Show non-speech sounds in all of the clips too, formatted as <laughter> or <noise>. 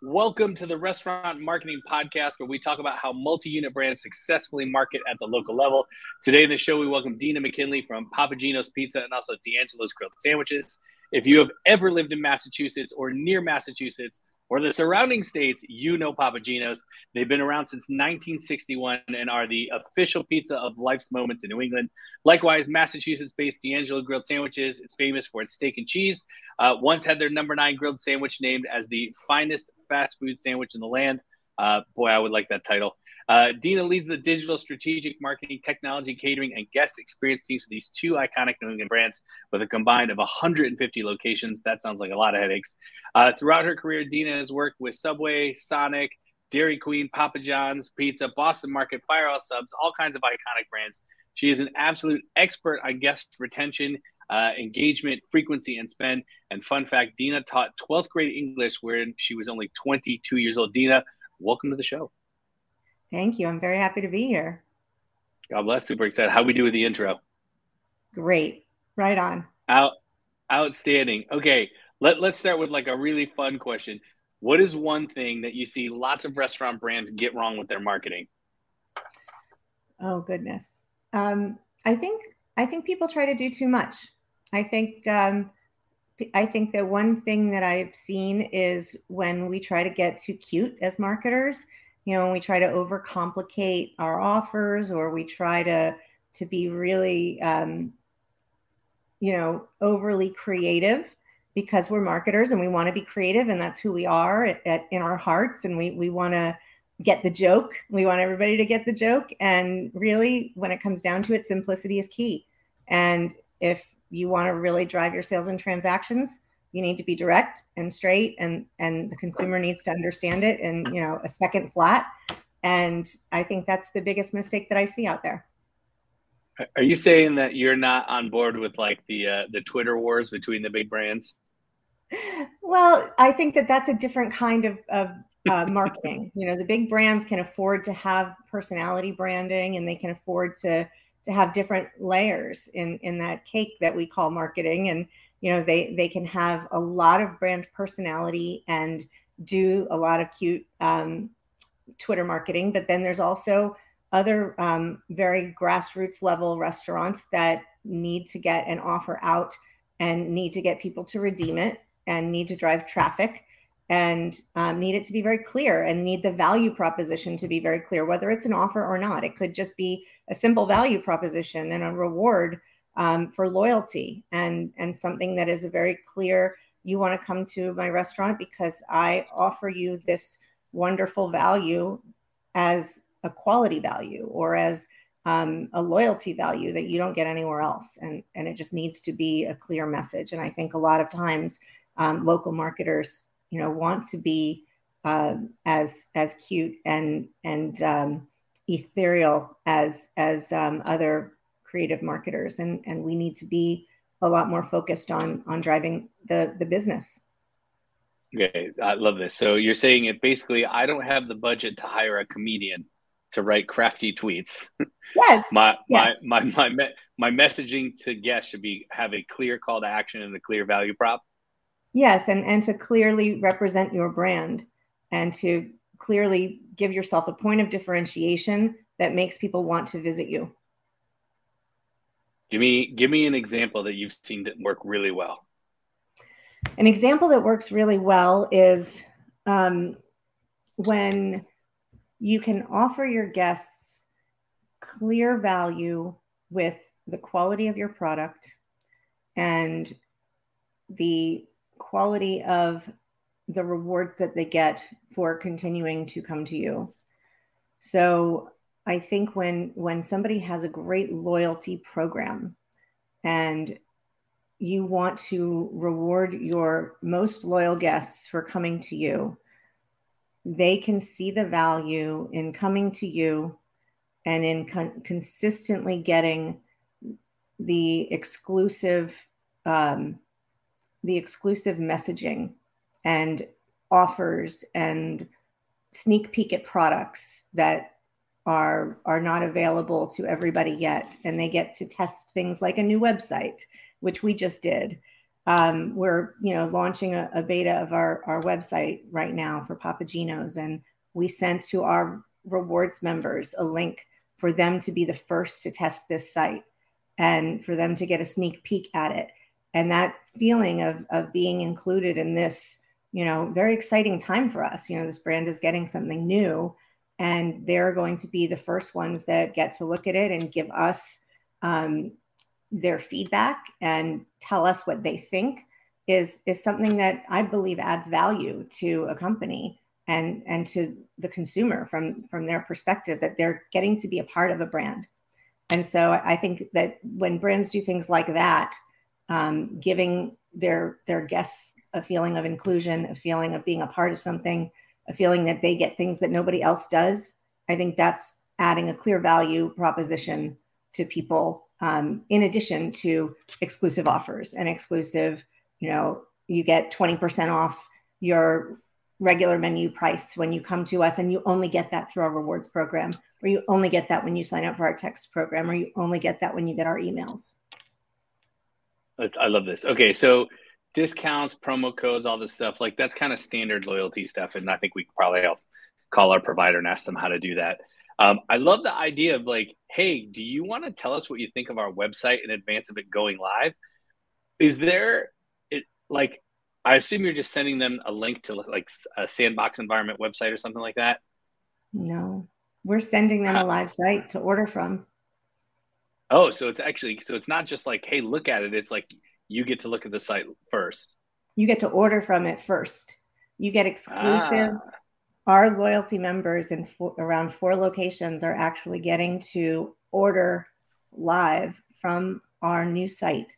Welcome to the Restaurant Marketing Podcast, where we talk about how multi unit brands successfully market at the local level. Today in the show, we welcome Deena McKinley from Papa Gino's Pizza and also D'Angelo's Grilled Sandwiches. If you have ever lived in Massachusetts or near Massachusetts, or the surrounding states, you know Papa Gino's. They've been around since 1961 and are the official pizza of life's moments in New England. Likewise, Massachusetts based D'Angelo Grilled Sandwiches is famous for its steak and cheese. Uh, once had their number nine grilled sandwich named as the finest fast food sandwich in the land. Uh, boy, I would like that title. Uh, Deena leads the digital strategic marketing, technology, catering, and guest experience teams for these two iconic New England brands with a combined of 150 locations. That sounds like a lot of headaches. Uh, throughout her career, Deena has worked with Subway, Sonic, Dairy Queen, Papa John's, Pizza, Boston Market, Firehouse Subs, all kinds of iconic brands. She is an absolute expert on guest retention, uh, engagement, frequency, and spend. And fun fact Deena taught 12th grade English when she was only 22 years old. Deena, welcome to the show. Thank you. I'm very happy to be here. God bless. Super excited. How we do with the intro? Great. Right on. Out outstanding. Okay. Let, let's start with like a really fun question. What is one thing that you see lots of restaurant brands get wrong with their marketing? Oh goodness. Um, I think I think people try to do too much. I think um, I think that one thing that I've seen is when we try to get too cute as marketers, you know, when we try to overcomplicate our offers or we try to to be really um, you know, overly creative because we're marketers and we want to be creative and that's who we are at, at, in our hearts and we we want to get the joke. We want everybody to get the joke and really when it comes down to it simplicity is key. And if you want to really drive your sales and transactions, you need to be direct and straight and and the consumer needs to understand it in you know a second flat. And i think that's the biggest mistake that i see out there. Are you saying that you're not on board with like the uh, the twitter wars between the big brands? Well i think that that's a different kind of, of uh, <laughs> marketing. You know the big brands can afford to have personality branding and they can afford to to have different layers in in that cake that we call marketing. And you know they they can have a lot of brand personality and do a lot of cute um, twitter marketing but then there's also other um, very grassroots level restaurants that need to get an offer out and need to get people to redeem it and need to drive traffic and um, need it to be very clear and need the value proposition to be very clear whether it's an offer or not. It could just be a simple value proposition and a reward um, for loyalty and and something that is a very clear you want to come to my restaurant because i offer you this wonderful value as a quality value or as um, a loyalty value that you don't get anywhere else. And and it just needs to be a clear message. And i think a lot of times um, local marketers you know want to be um, as as cute and and um, ethereal as as um, other creative marketers and and we need to be a lot more focused on on driving the the business. Okay i love this. So you're saying it basically i don't have the budget to hire a comedian to write crafty tweets. Yes <laughs> my, yes. my my my my messaging to guests should be have a clear call to action and a clear value prop? Yes and and to clearly represent your brand and to clearly give yourself a point of differentiation that makes people want to visit you Give me give me an example that you've seen that work really well. An example that works really well is um, when you can offer your guests clear value with the quality of your product and the quality of the reward that they get for continuing to come to you. So I think when when somebody has a great loyalty program and you want to reward your most loyal guests for coming to you, they can see the value in coming to you and in con- consistently getting the exclusive um, the exclusive messaging and offers and sneak peek at products that are are not available to everybody yet and they get to test things like a new website which we just did um, we're you know launching a, a, beta of our, our website right now for Papa Gino's, and we sent to our rewards members a link for them to be the first to test this site and for them to get a sneak peek at it. And that feeling of of being included in this, you know, very exciting time for us. You know, this brand is getting something new, and they're going to be the first ones that get to look at it and give us um, their feedback and tell us what they think is is something that I believe adds value to a company and and to the consumer from from their perspective that they're getting to be a part of a brand. And so I think that when brands do things like that, um, giving their their guests a feeling of inclusion, a feeling of being a part of something, a feeling that they get things that nobody else does, I think that's adding a clear value proposition to people um, in addition to exclusive offers and exclusive, you know, you get 20% off your regular menu price when you come to us and you only get that through our rewards program or you only get that when you sign up for our text program or you only get that when you get our emails. I love this. Okay so discounts promo codes all this stuff like that's kind of standard loyalty stuff and i think we probably all call our provider and ask them how to do that um, I love the idea of like, hey, do you want to tell us what you think of our website in advance of it going live? Is there it, like, I assume you're just sending them a link to like a sandbox environment website or something like that? No, we're sending them a live site to order from. Oh, so it's actually, so it's not just like, hey, look at it. It's like you get to look at the site first. You get to order from it first. You get exclusive. Ah our loyalty members in four, around four locations are actually getting to order live from our new site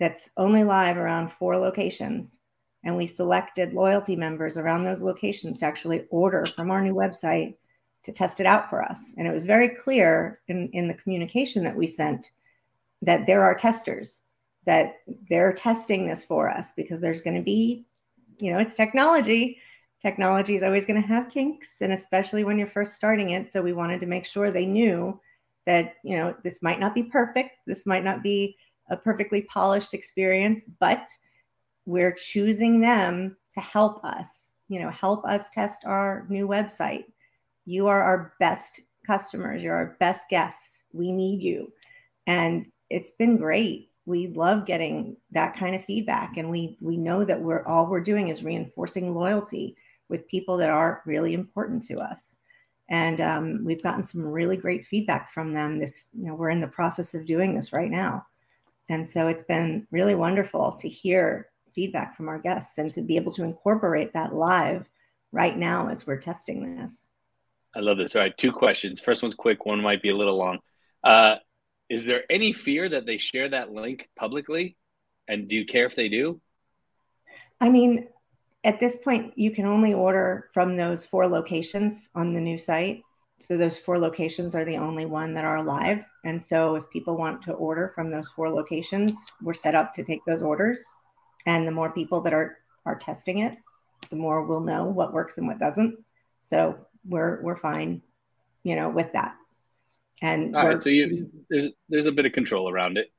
that's only live around four locations. And we selected loyalty members around those locations to actually order from our new website to test it out for us. And it was very clear in, in the communication that we sent that there are testers, that they're testing this for us because there's going to be, you know, it's technology. Technology is always going to have kinks and especially when you're first starting it. So we wanted to make sure they knew that you know this might not be perfect. This might not be a perfectly polished experience but we're choosing them to help us you know help us test our new website. You are our best customers. You're our best guests. We need you. And it's been great we love getting that kind of feedback and we we know that we're all we're doing is reinforcing loyalty with people that are really important to us. And um, we've gotten some really great feedback from them. This, you know, we're in the process of doing this right now. And so it's been really wonderful to hear feedback from our guests and to be able to incorporate that live right now as we're testing this. I love this. All right, two questions. First one's quick, one might be a little long. Uh, is there any fear that they share that link publicly? And do you care if they do? I mean, at this point, you can only order from those four locations on the new site. So those four locations are the only one that are alive. And so if people want to order from those four locations, we're set up to take those orders. And the more people that are are testing it, the more we'll know what works and what doesn't. So we're we're fine, you know, with that. And all right, so you there's there's a bit of control around it.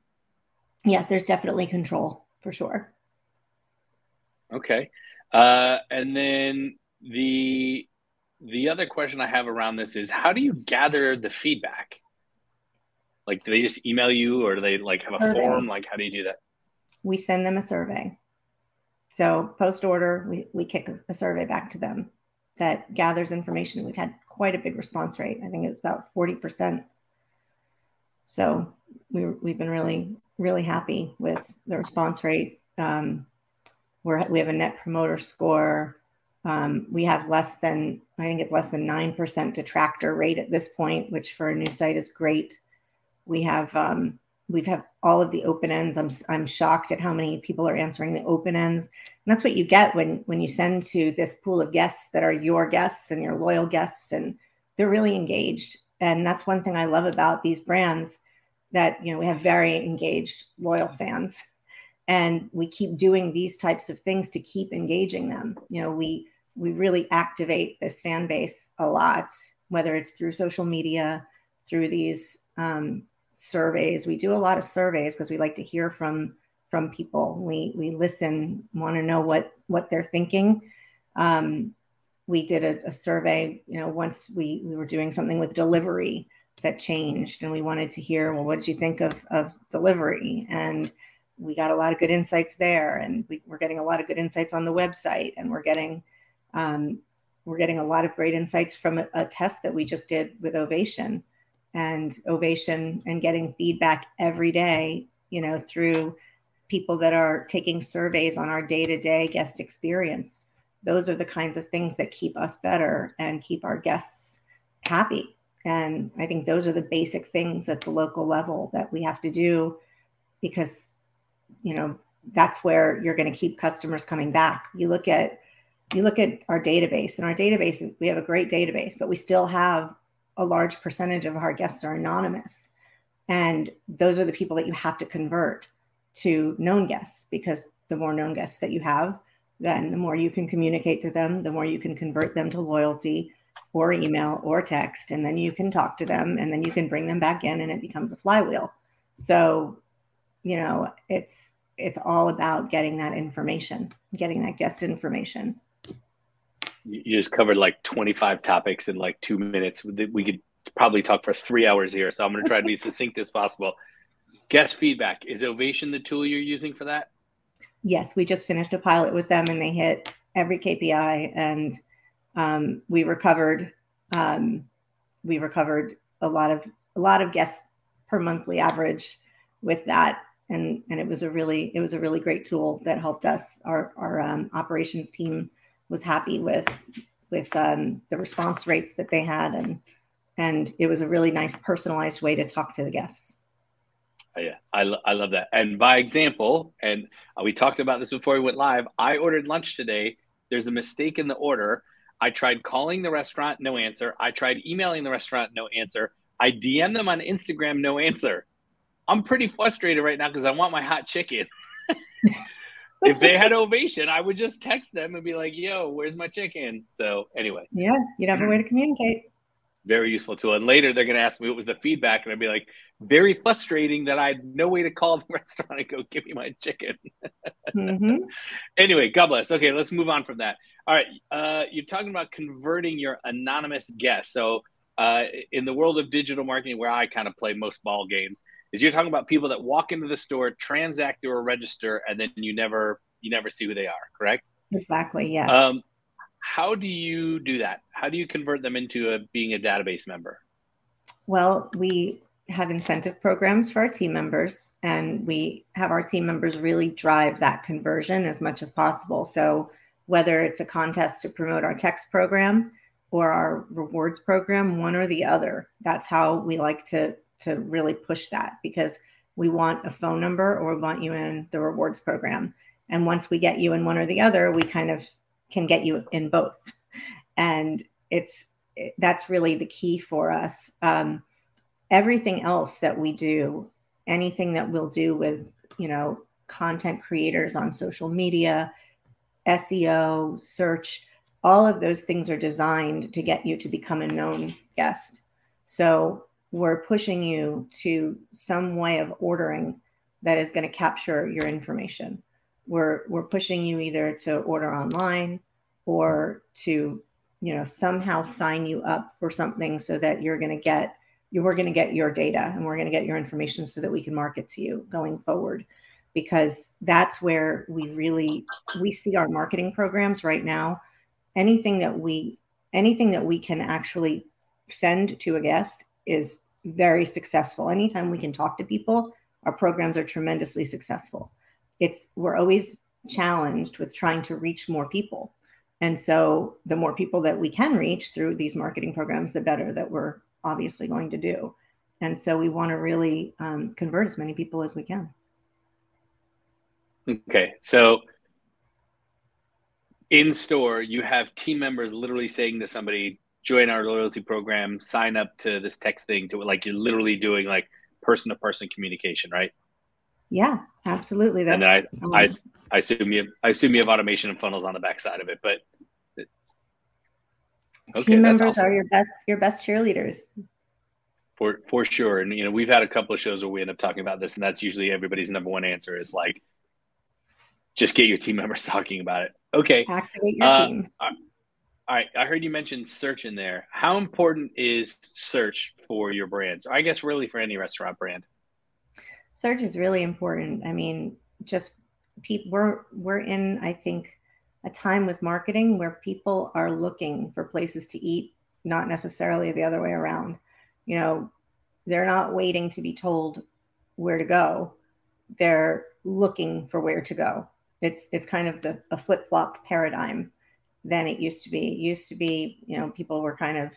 Yeah, there's definitely control for sure. Okay. Uh, and then the the other question I have around this is how do you gather the feedback? Like, do they just email you, or do they like have a survey. form? Like, how do you do that? We send them a survey. So post order, we we kick a survey back to them that gathers information. We've had quite a big response rate. I think it was about forty percent. So we we've been really really happy with the response rate. Um, we're, we have a net promoter score. Um, we have less than, I think it's less than 9% detractor rate at this point, which for a new site is great. We have, um, we've have all of the open ends. I'm, I'm shocked at how many people are answering the open ends. And that's what you get when, when you send to this pool of guests that are your guests and your loyal guests, and they're really engaged. And that's one thing I love about these brands that, you know, we have very engaged, loyal fans and we keep doing these types of things to keep engaging them you know we we really activate this fan base a lot whether it's through social media through these um, surveys we do a lot of surveys because we like to hear from from people. We we listen, want to know what what they're thinking. Um, we did a, a, survey, you know, once we we were doing something with delivery that changed, and we wanted to hear, well, what did you think of of delivery? And we got a lot of good insights there, and we, are getting a lot of good insights on the website, and we're getting um, we're getting a lot of great insights from a, a test that we just did with Ovation, and Ovation, and getting feedback every day, you know, through people that are taking surveys on our day to day guest experience. Those are the kinds of things that keep us better and keep our guests happy. And I think those are the basic things at the local level that we have to do because, you know, that's where you're going to keep customers coming back. You look at you look at our database and our database we have a great database but we still have a large percentage of our guests are anonymous and those are the people that you have to convert to known guests because the more known guests that you have, then the more you can communicate to them, the more you can convert them to loyalty or email or text, and then you can talk to them and then you can bring them back in and it becomes a flywheel. So, you know, it's it's all about getting that information, getting that guest information. You just covered like 25 topics in like two minutes. We could probably talk for three hours here. So I'm going to try to be succinct as possible. Guest feedback is Ovation the tool you're using for that? Yes, we just finished a pilot with them, and they hit every KPI, and um, we recovered. Um, we recovered a lot of a lot of guests per monthly average with that, and and it was a really it was a really great tool that helped us. Our our um, operations team was happy with with um, the response rates that they had, and and it was a really nice personalized way to talk to the guests. Oh, yeah, I, I love that. And by example, and uh, we talked about this before we went live, I ordered lunch today. There's a mistake in the order. I tried calling the restaurant, no answer. I tried emailing the restaurant, no answer. I DM them on Instagram, no answer. I'm pretty frustrated right now because I want my hot chicken. <laughs> if they had ovation, I would just text them and be like, yo, where's my chicken? So, anyway. Yeah, you'd have a way to communicate very useful tool. And later they're going to ask me what was the feedback, and I'd be like, very frustrating that I had no way to call the <laughs> restaurant and go, give me my chicken. mm-hmm. <laughs> Anyway, God bless. Okay, let's move on from that. All right, uh, you're talking about converting your anonymous guests. So uh, in the world of digital marketing, where I kind of play most ball games, is you're talking about people that walk into the store, transact through a register, and then you never you never see who they are. Correct? Exactly. Yes. Um, how do you do that? How do you convert them into a, being a database member? Well, we have incentive programs for our team members, and we have our team members really drive that conversion as much as possible. So, whether it's a contest to promote our text program or our rewards program, one or the other, that's how we like to to really push that because we want a phone number or we want you in the rewards program. And once we get you in one or the other, we kind of can get you in both. And it's that's really the key for us. Um, everything else that we do, anything that we'll do with, you know, content creators on social media, SEO, search, all of those things are designed to get you to become a known guest. So we're pushing you to some way of ordering that is going to capture your information we're we're pushing you either to order online or to you know somehow sign you up for something so that you're going to get you we're going to get your data and we're going to get your information so that we can market to you going forward. Because that's where we really we see our marketing programs right now. Anything that we anything that we can actually send to a guest is very successful. Anytime we can talk to people our programs are tremendously successful it's we're always challenged with trying to reach more people. And so the more people that we can reach through these marketing programs the better that we're obviously going to do. And so we want to really um, convert as many people as we can. Okay. So in store you have team members literally saying to somebody join our loyalty program sign up to this text thing to like you're literally doing like person to person communication right yeah, absolutely. That's, and I, um, I, I assume you, I assume you have automation and funnels on the backside of it, but okay, team members awesome. are your best, your best cheerleaders. For for sure, and you know we've had a couple of shows where we end up talking about this, and that's usually everybody's number one answer is like just get your team <laughs> members talking about it. Okay. Activate your uh, team. All right. I heard you mention search in there. How important is search for your brands? I guess really for any restaurant brand. Search is really important. I mean, just people we're we're in, I think, a time with marketing where people are looking for places to eat, not necessarily the other way around. You know, they're not waiting to be told where to go. They're looking for where to go. It's it's kind of the a flip-flop paradigm than it used to be. It used to be, you know, people were kind of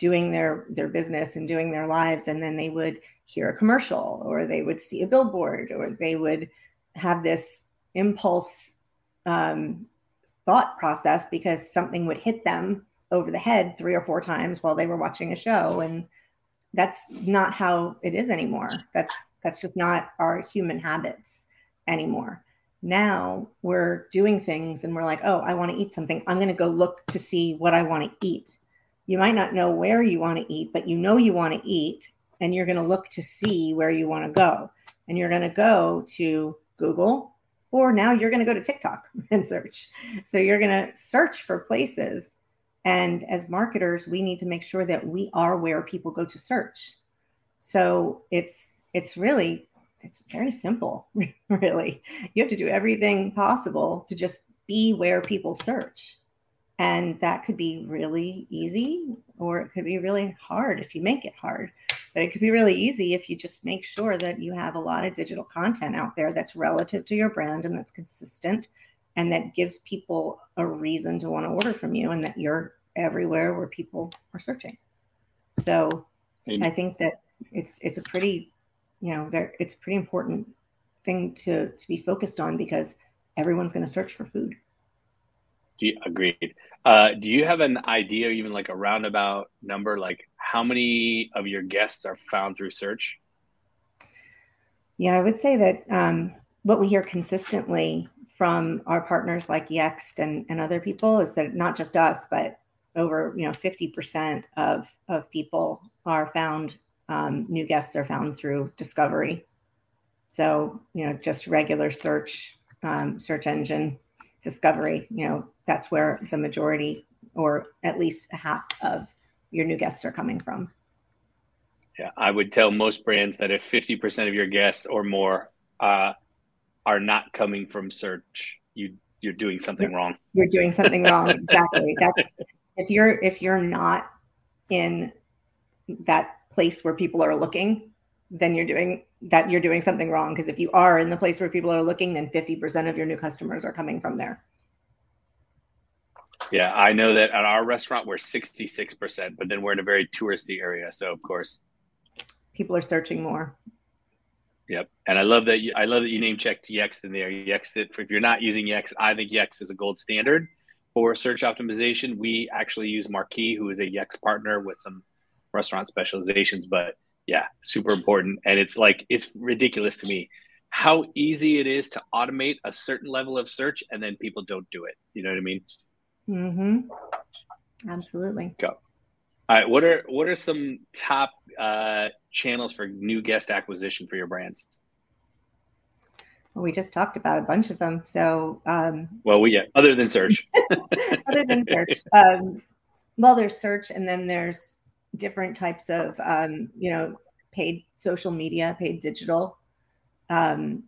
doing their their business and doing their lives and then they would hear a commercial or they would see a billboard or they would have this impulse um, thought process because something would hit them over the head three or four times while they were watching a show and that's not how it is anymore that's that's just not our human habits anymore now we're doing things and we're like, oh, I want to eat something. I'm going to go look to see what I want to eat. You might not know where you want to eat, but you know you want to eat, and you're going to look to see where you want to go. And you're going to go to Google, or now you're going to go to TikTok <laughs> and search. So you're going to search for places. And as marketers, we need to make sure that we are where people go to search. So it's it's really it's very simple, <laughs> really. You have to do everything possible to just be where people search. And that could be really easy, or it could be really hard if you make it hard. But it could be really easy if you just make sure that you have a lot of digital content out there that's relative to your brand and that's consistent and that gives people a reason to want to order from you and that you're everywhere where people are searching. So I think that it's it's a pretty you know, it's a pretty important thing to to be focused on because everyone's going to search for food. Agreed. Uh, do you have an idea, even like a roundabout number, like how many of your guests are found through search? Yeah, I would say that um, what we hear consistently from our partners like Yext and, and other people is that not just us, but over you know 50% of of people are found um, new guests are found through discovery. So, you know, just regular search, um, search engine discovery, you know, that's where the majority or at least half of your new guests are coming from. Yeah, I would tell most brands that if 50% of your guests or more uh, are not coming from search, you you're doing something wrong. <laughs> You're doing something wrong. exactly. <laughs> That's if you're if you're not in that place where people are looking, then you're doing that you're doing something wrong. Because if you are in the place where people are looking, then 50% of your new customers are coming from there. Yeah, I know that at our restaurant we're 66%, but then we're in a very touristy area. So of course people are searching more. Yep. And I love that you, I love that you name checked Yext in there. Yext it if you're not using Yext, I think Yext is a gold standard for search optimization. We actually use Marqii, who is a Yext partner with some restaurant specializations, but yeah, super important. And it's like it's ridiculous to me how easy it is to automate a certain level of search and then people don't do it. You know what I mean? Mm-hmm. Absolutely. Go. All right. What are what are some top uh, channels for new guest acquisition for your brands? Well, we just talked about a bunch of them. So, um, well, we yeah, other than search, <laughs> other than search. Um, well, there's search, and then there's different types of um, you know paid social media, paid digital. Um,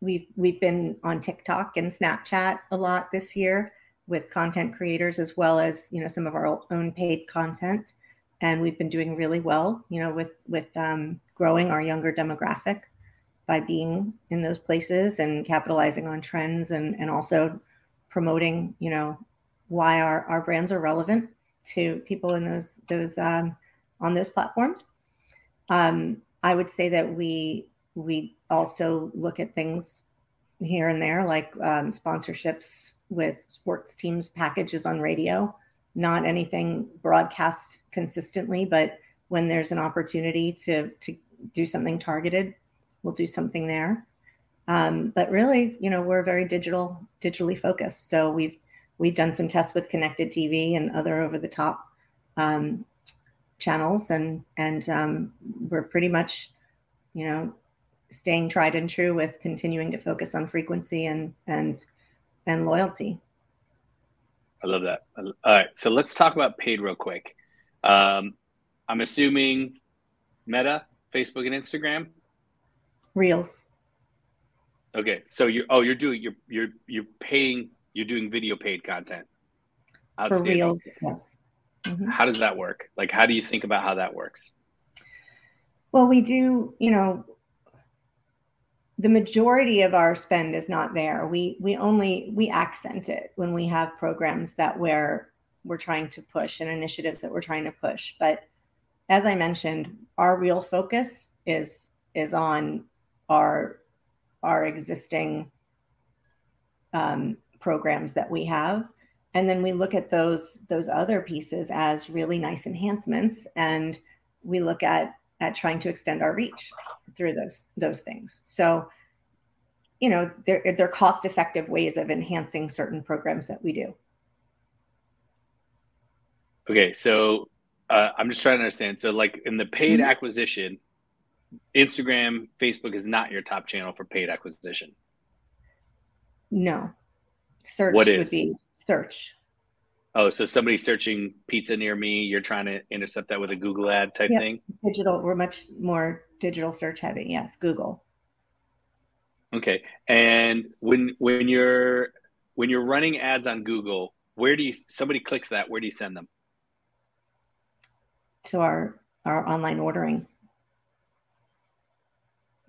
we've we've been on TikTok and Snapchat a lot this year with content creators as well as you know some of our own paid content, and we've been doing really well. You know with with um, growing our younger demographic by being in those places and capitalizing on trends and and also promoting you know why our, our brands are relevant to people in those those um, on those platforms. Um, I would say that we we also look at things here and there like um, sponsorships with sports teams packages on radio. Not anything broadcast consistently but when there's an opportunity to to do something targeted we'll do something there. Um, but really you know we're very digital digitally focused. So we've we've done some tests with connected TV and other over the top um, channels, and and um, we're pretty much, you know, staying tried and true with continuing to focus on frequency and and and loyalty. I love that. All right, so let's talk about paid real quick. Um, I'm assuming Meta, Facebook, and Instagram. Reels. Okay, so you're oh you're doing you're you're you're paying you're doing video paid content. For Reels, yes. Mm-hmm. How does that work? Like, how do you think about how that works? Well, we do, you know, the majority of our spend is not there. We we only we accent it when we have programs that we're we're trying to push and initiatives that we're trying to push. But as I mentioned, our real focus is is on our our existing um, programs that we have. And then we look at those those other pieces as really nice enhancements and we look at at trying to extend our reach through those those things. So you know they're they're cost effective ways of enhancing certain programs that we do. Okay so uh, i'm just trying to understand. So like in the paid mm-hmm. acquisition instagram facebook is not your top channel for paid acquisition? No search what is? would be search. Oh, so somebody searching pizza near me, you're trying to intercept that with a Google ad type yep. thing? Digital, we're much more digital search heavy. Yes, Google. Okay. And when when you're when you're running ads on Google, where do you somebody clicks that, where do you send them? To our our online ordering.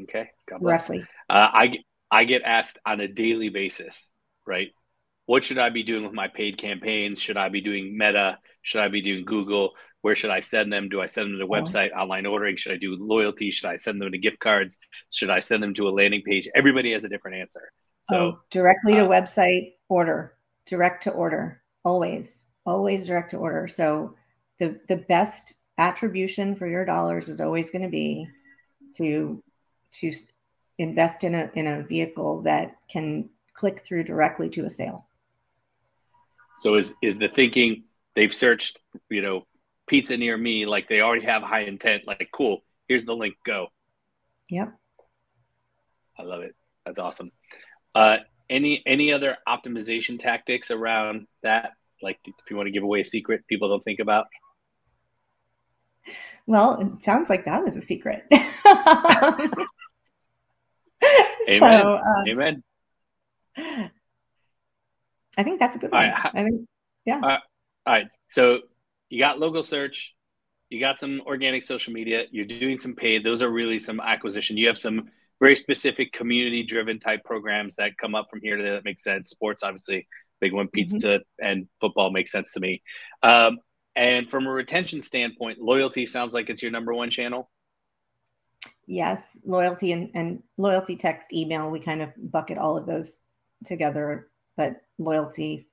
Okay. God bless. Directly. Uh, I I get asked on a daily basis, right? What should I be doing with my paid campaigns? Should I be doing Meta? Should I be doing Google? Where should I send them? Do I send them to the uh-huh. website, online ordering? Should I do loyalty? Should I send them to gift cards? Should I send them to a landing page? Everybody has a different answer. So oh, directly to uh, website order, direct to order, always, always direct to order. So the the best attribution for your dollars is always going to be to to invest in a in a vehicle that can click through directly to a sale. So is is the thinking they've searched, you know, pizza near me, like they already have high intent, like cool, here's the link, go. Yep. I love it. That's awesome. Uh, any any other optimization tactics around that? Like if you want to give away a secret people don't think about? Well, it sounds like that was a secret. <laughs> <laughs> Amen. So, um, Amen. I think that's a good one. Right. I think, yeah. All right. All right. So you got local search, you got some organic social media, you're doing some paid. Those are really some acquisition. You have some very specific community driven type programs that come up from here to there that make sense. Sports, obviously, big one, pizza mm-hmm. and football makes sense to me. Um, and from a retention standpoint, loyalty sounds like it's your number one channel. Yes, loyalty and, and loyalty text, email, we kind of bucket all of those together but loyalty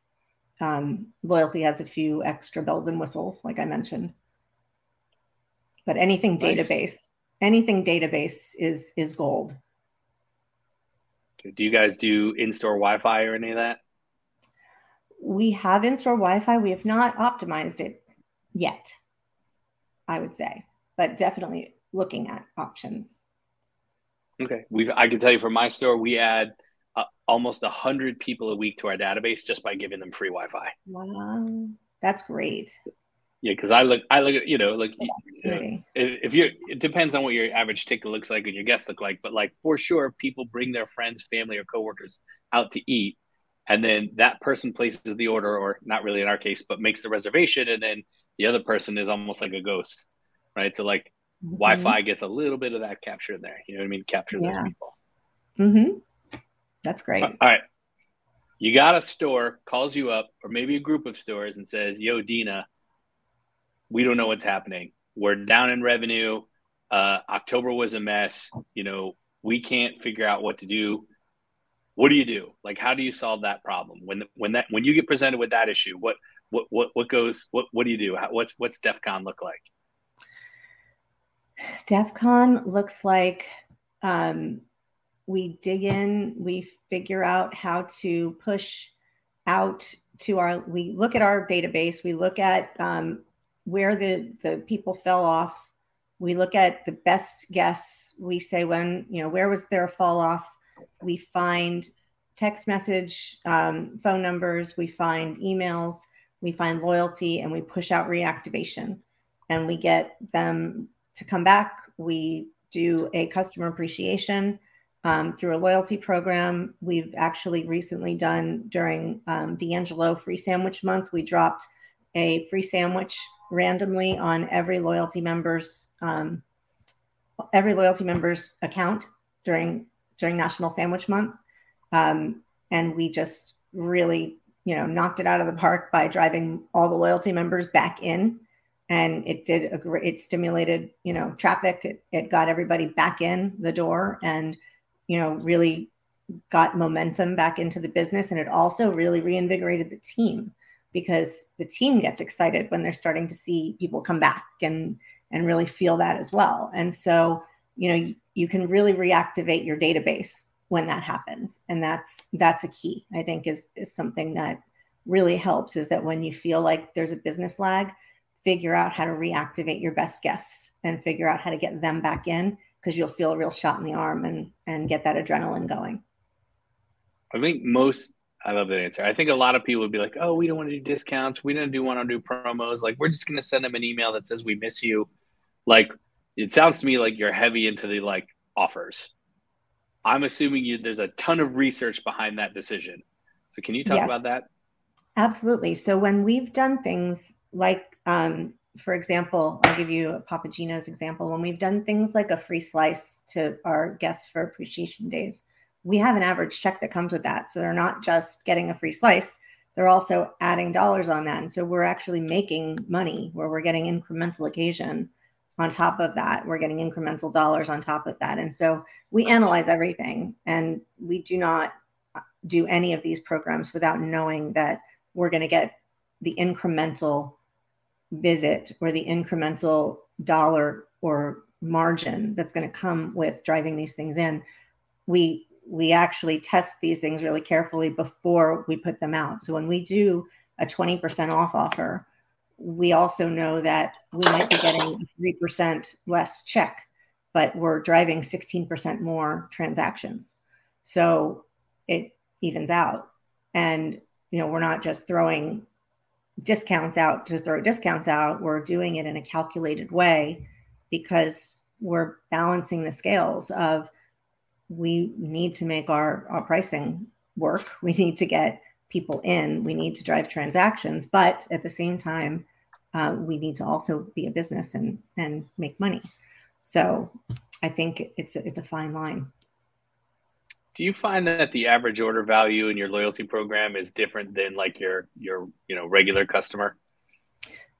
um, loyalty has a few extra bells and whistles, like I mentioned. But anything nice. database, anything database is is gold. Do you guys do in-store Wi-Fi or any of that? We have in-store Wi-Fi. We have not optimized it yet, I would say, but definitely looking at options. Okay, we I can tell you from my store, we add uh, almost 100 people a week to our database just by giving them free Wi-Fi. Wow, that's great. Yeah, because I look, I look at you know, like you know, if you, it depends on what your average ticket looks like and your guests look like, but like for sure, people bring their friends, family, or coworkers out to eat, and then that person places the order, or not really in our case, but makes the reservation, and then the other person is almost like a ghost, right? So like mm-hmm. Wi-Fi gets a little bit of that capture in there. You know what I mean? Capture yeah. those people. Mm-hmm. That's great. All right. You got a store calls you up, or maybe a group of stores, and says, "Yo, Deena, we don't know what's happening. We're down in revenue. Uh, October was a mess. You know, we can't figure out what to do. What do you do? Like, how do you solve that problem when when that when you get presented with that issue? What what what what goes? What what do you do? How, what's what's DefCon look like? DefCon looks like um, we dig in, we figure out how to push out to our, we look at our database, we look at um, where the, the people fell off we look at the best guess, We say when, you know, where was their fall off? We find text message, um, phone numbers, we find emails, we find loyalty, and we push out reactivation. And we get them to come back. We do a customer appreciation um, through a loyalty program. We've actually recently done during um, D'Angelo Free Sandwich Month, we dropped a free sandwich randomly on every loyalty member's um, every loyalty member's account during during National Sandwich Month, um, and we just really you know knocked it out of the park by driving all the loyalty members back in, and it did a great. It stimulated you know traffic. It, it got everybody back in the door, and you know really got momentum back into the business, and it also really reinvigorated the team because the team gets excited when they're starting to see people come back and and really feel that as well. And so, you know, you, you can really reactivate your database when that happens. And that's that's a key, I think is is something that really helps is that when you feel like there's a business lag, figure out how to reactivate your best guests and figure out how to get them back in because you'll feel a real shot in the arm and and get that adrenaline going. I think most I love that answer. I think a lot of people would be like, "Oh, we don't want to do discounts. We don't do want to do promos. Like, we're just going to send them an email that says we miss you." Like, it sounds to me like you're heavy into the like offers. I'm assuming you there's a ton of research behind that decision. So, can you talk yes. about that? Absolutely. So, when we've done things like, um, for example, I'll give you a Papa Gino's example. When we've done things like a free slice to our guests for appreciation days we have an average check that comes with that. So they're not just getting a free slice, they're also adding dollars on that. And so we're actually making money where we're getting incremental occasion on top of that. We're getting incremental dollars on top of that. And so we analyze everything and we do not do any of these programs without knowing that we're going to get the incremental visit or the incremental dollar or margin that's going to come with driving these things in. We we actually test these things really carefully before we put them out. So when we do a 20% off offer, we also know that we might be getting 3% less check, but we're driving 16% more transactions. So it evens out. And, you know, we're not just throwing discounts out to throw discounts out. We're doing it in a calculated way because we're balancing the scales of we need to make our, our pricing work. <laughs> We need to get people in. We need to drive transactions, but at the same time, uh, we need to also be a business and and make money. So I think it's a, it's a fine line. Do you find that the average order value in your loyalty program is different than like your your you know regular customer?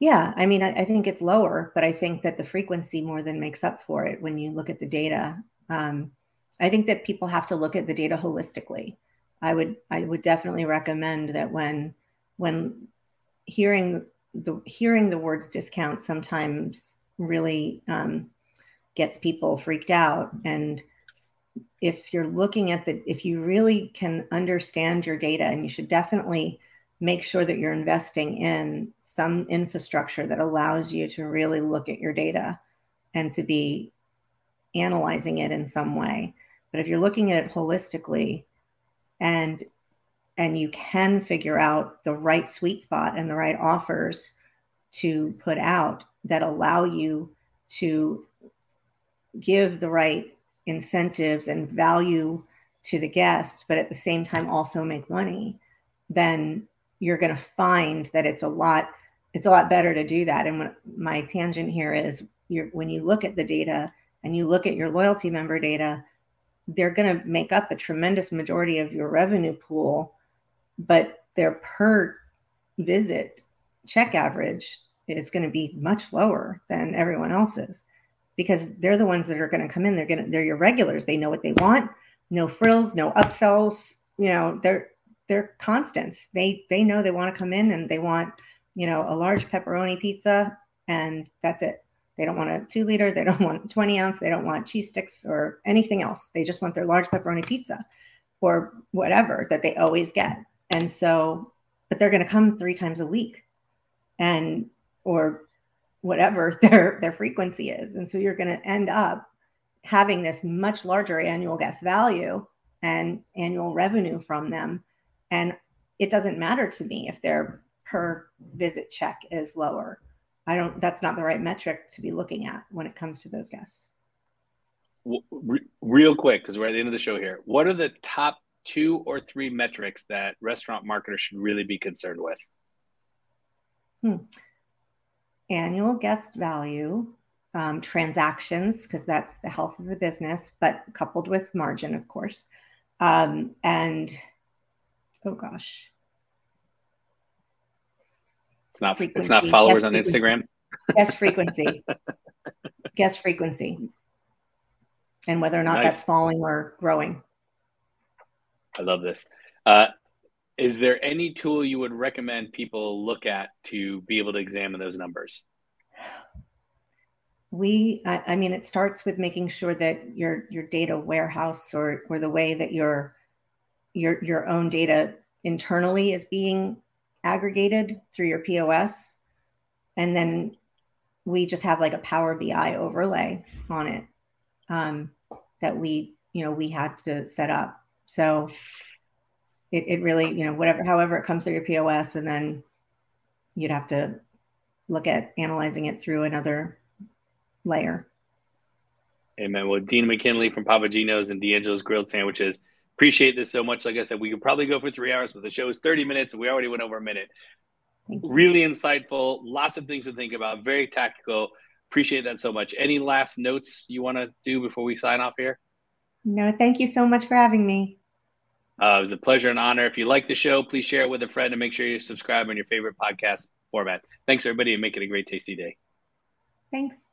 Yeah, I mean, I, I think it's lower, but I think that the frequency more than makes up for it when you look at the data. Um, I think that people have to look at the data holistically. I would I would definitely recommend that when when hearing the hearing the words discount sometimes really um, gets people freaked out and if you're looking at the if you really can understand your data and you should definitely make sure that you're investing in some infrastructure that allows you to really look at your data and to be analyzing it in some way. But if you're looking at it holistically and and you can figure out the right sweet spot and the right offers to put out that allow you to give the right incentives and value to the guest, but at the same time also make money, then you're going to find that it's a lot it's a lot better to do that. And what my tangent here is when you look at the data and you look at your loyalty member data, they're going to make up a tremendous majority of your revenue pool, but their per visit check average is going to be much lower than everyone else's because they're the ones that are going to come in. They're going to, they're your regulars. They know what they want. No frills, no upsells. You know, they're, they're constants. They, they know they want to come in and they want, you know, a large pepperoni pizza and that's it. They don't want a two liter. They don't <laughs> want 20 ounce. They don't want cheese sticks or anything else. They just want their large pepperoni pizza or whatever that they always get. And so, but they're going to come three times a week and, or whatever <laughs> their their frequency is. And so you're going to end up having this much larger annual guest value and annual revenue from them. And it doesn't matter to me if their per visit check is lower. I don't that's not the right metric to be looking at when it comes to those guests. Real quick because we're at the end of the show here. What are the top two or three metrics that restaurant marketers should really be concerned with? Hmm annual guest value, um, transactions, because that's the health of the business, but coupled with margin, of course. Um, and oh gosh. It's not frequency. it's not followers guest on frequency. Instagram. Guest frequency. <laughs> guest frequency. And whether or not nice. that's falling or growing. I love this. Uh, is there any tool you would recommend people look at to be able to examine those numbers? We, I, I mean, it starts with making sure that your your data warehouse or or the way that your your your own data internally is being aggregated through your POS, and then we just have like a Power BI overlay on it um, that we you know we had to set up. So it, it really, you know, whatever, however it comes through your POS, and then you'd have to look at analyzing it through another layer. Amen. Well, Deena McKinley from Papa Gino's and D'Angelo's Grilled Sandwiches. Appreciate this so much. Like I said, we could probably go for three hours, but the show is 30 minutes and we already went over a minute. Really insightful, lots of things to think about, very tactical. Appreciate that so much. Any last notes you want to do before we sign off here? No, thank you so much for having me. Uh, it was a pleasure and honor. If you like the show, please share it with a friend and make sure you subscribe on your favorite podcast format. Thanks, everybody, and make it a great, tasty day. Thanks.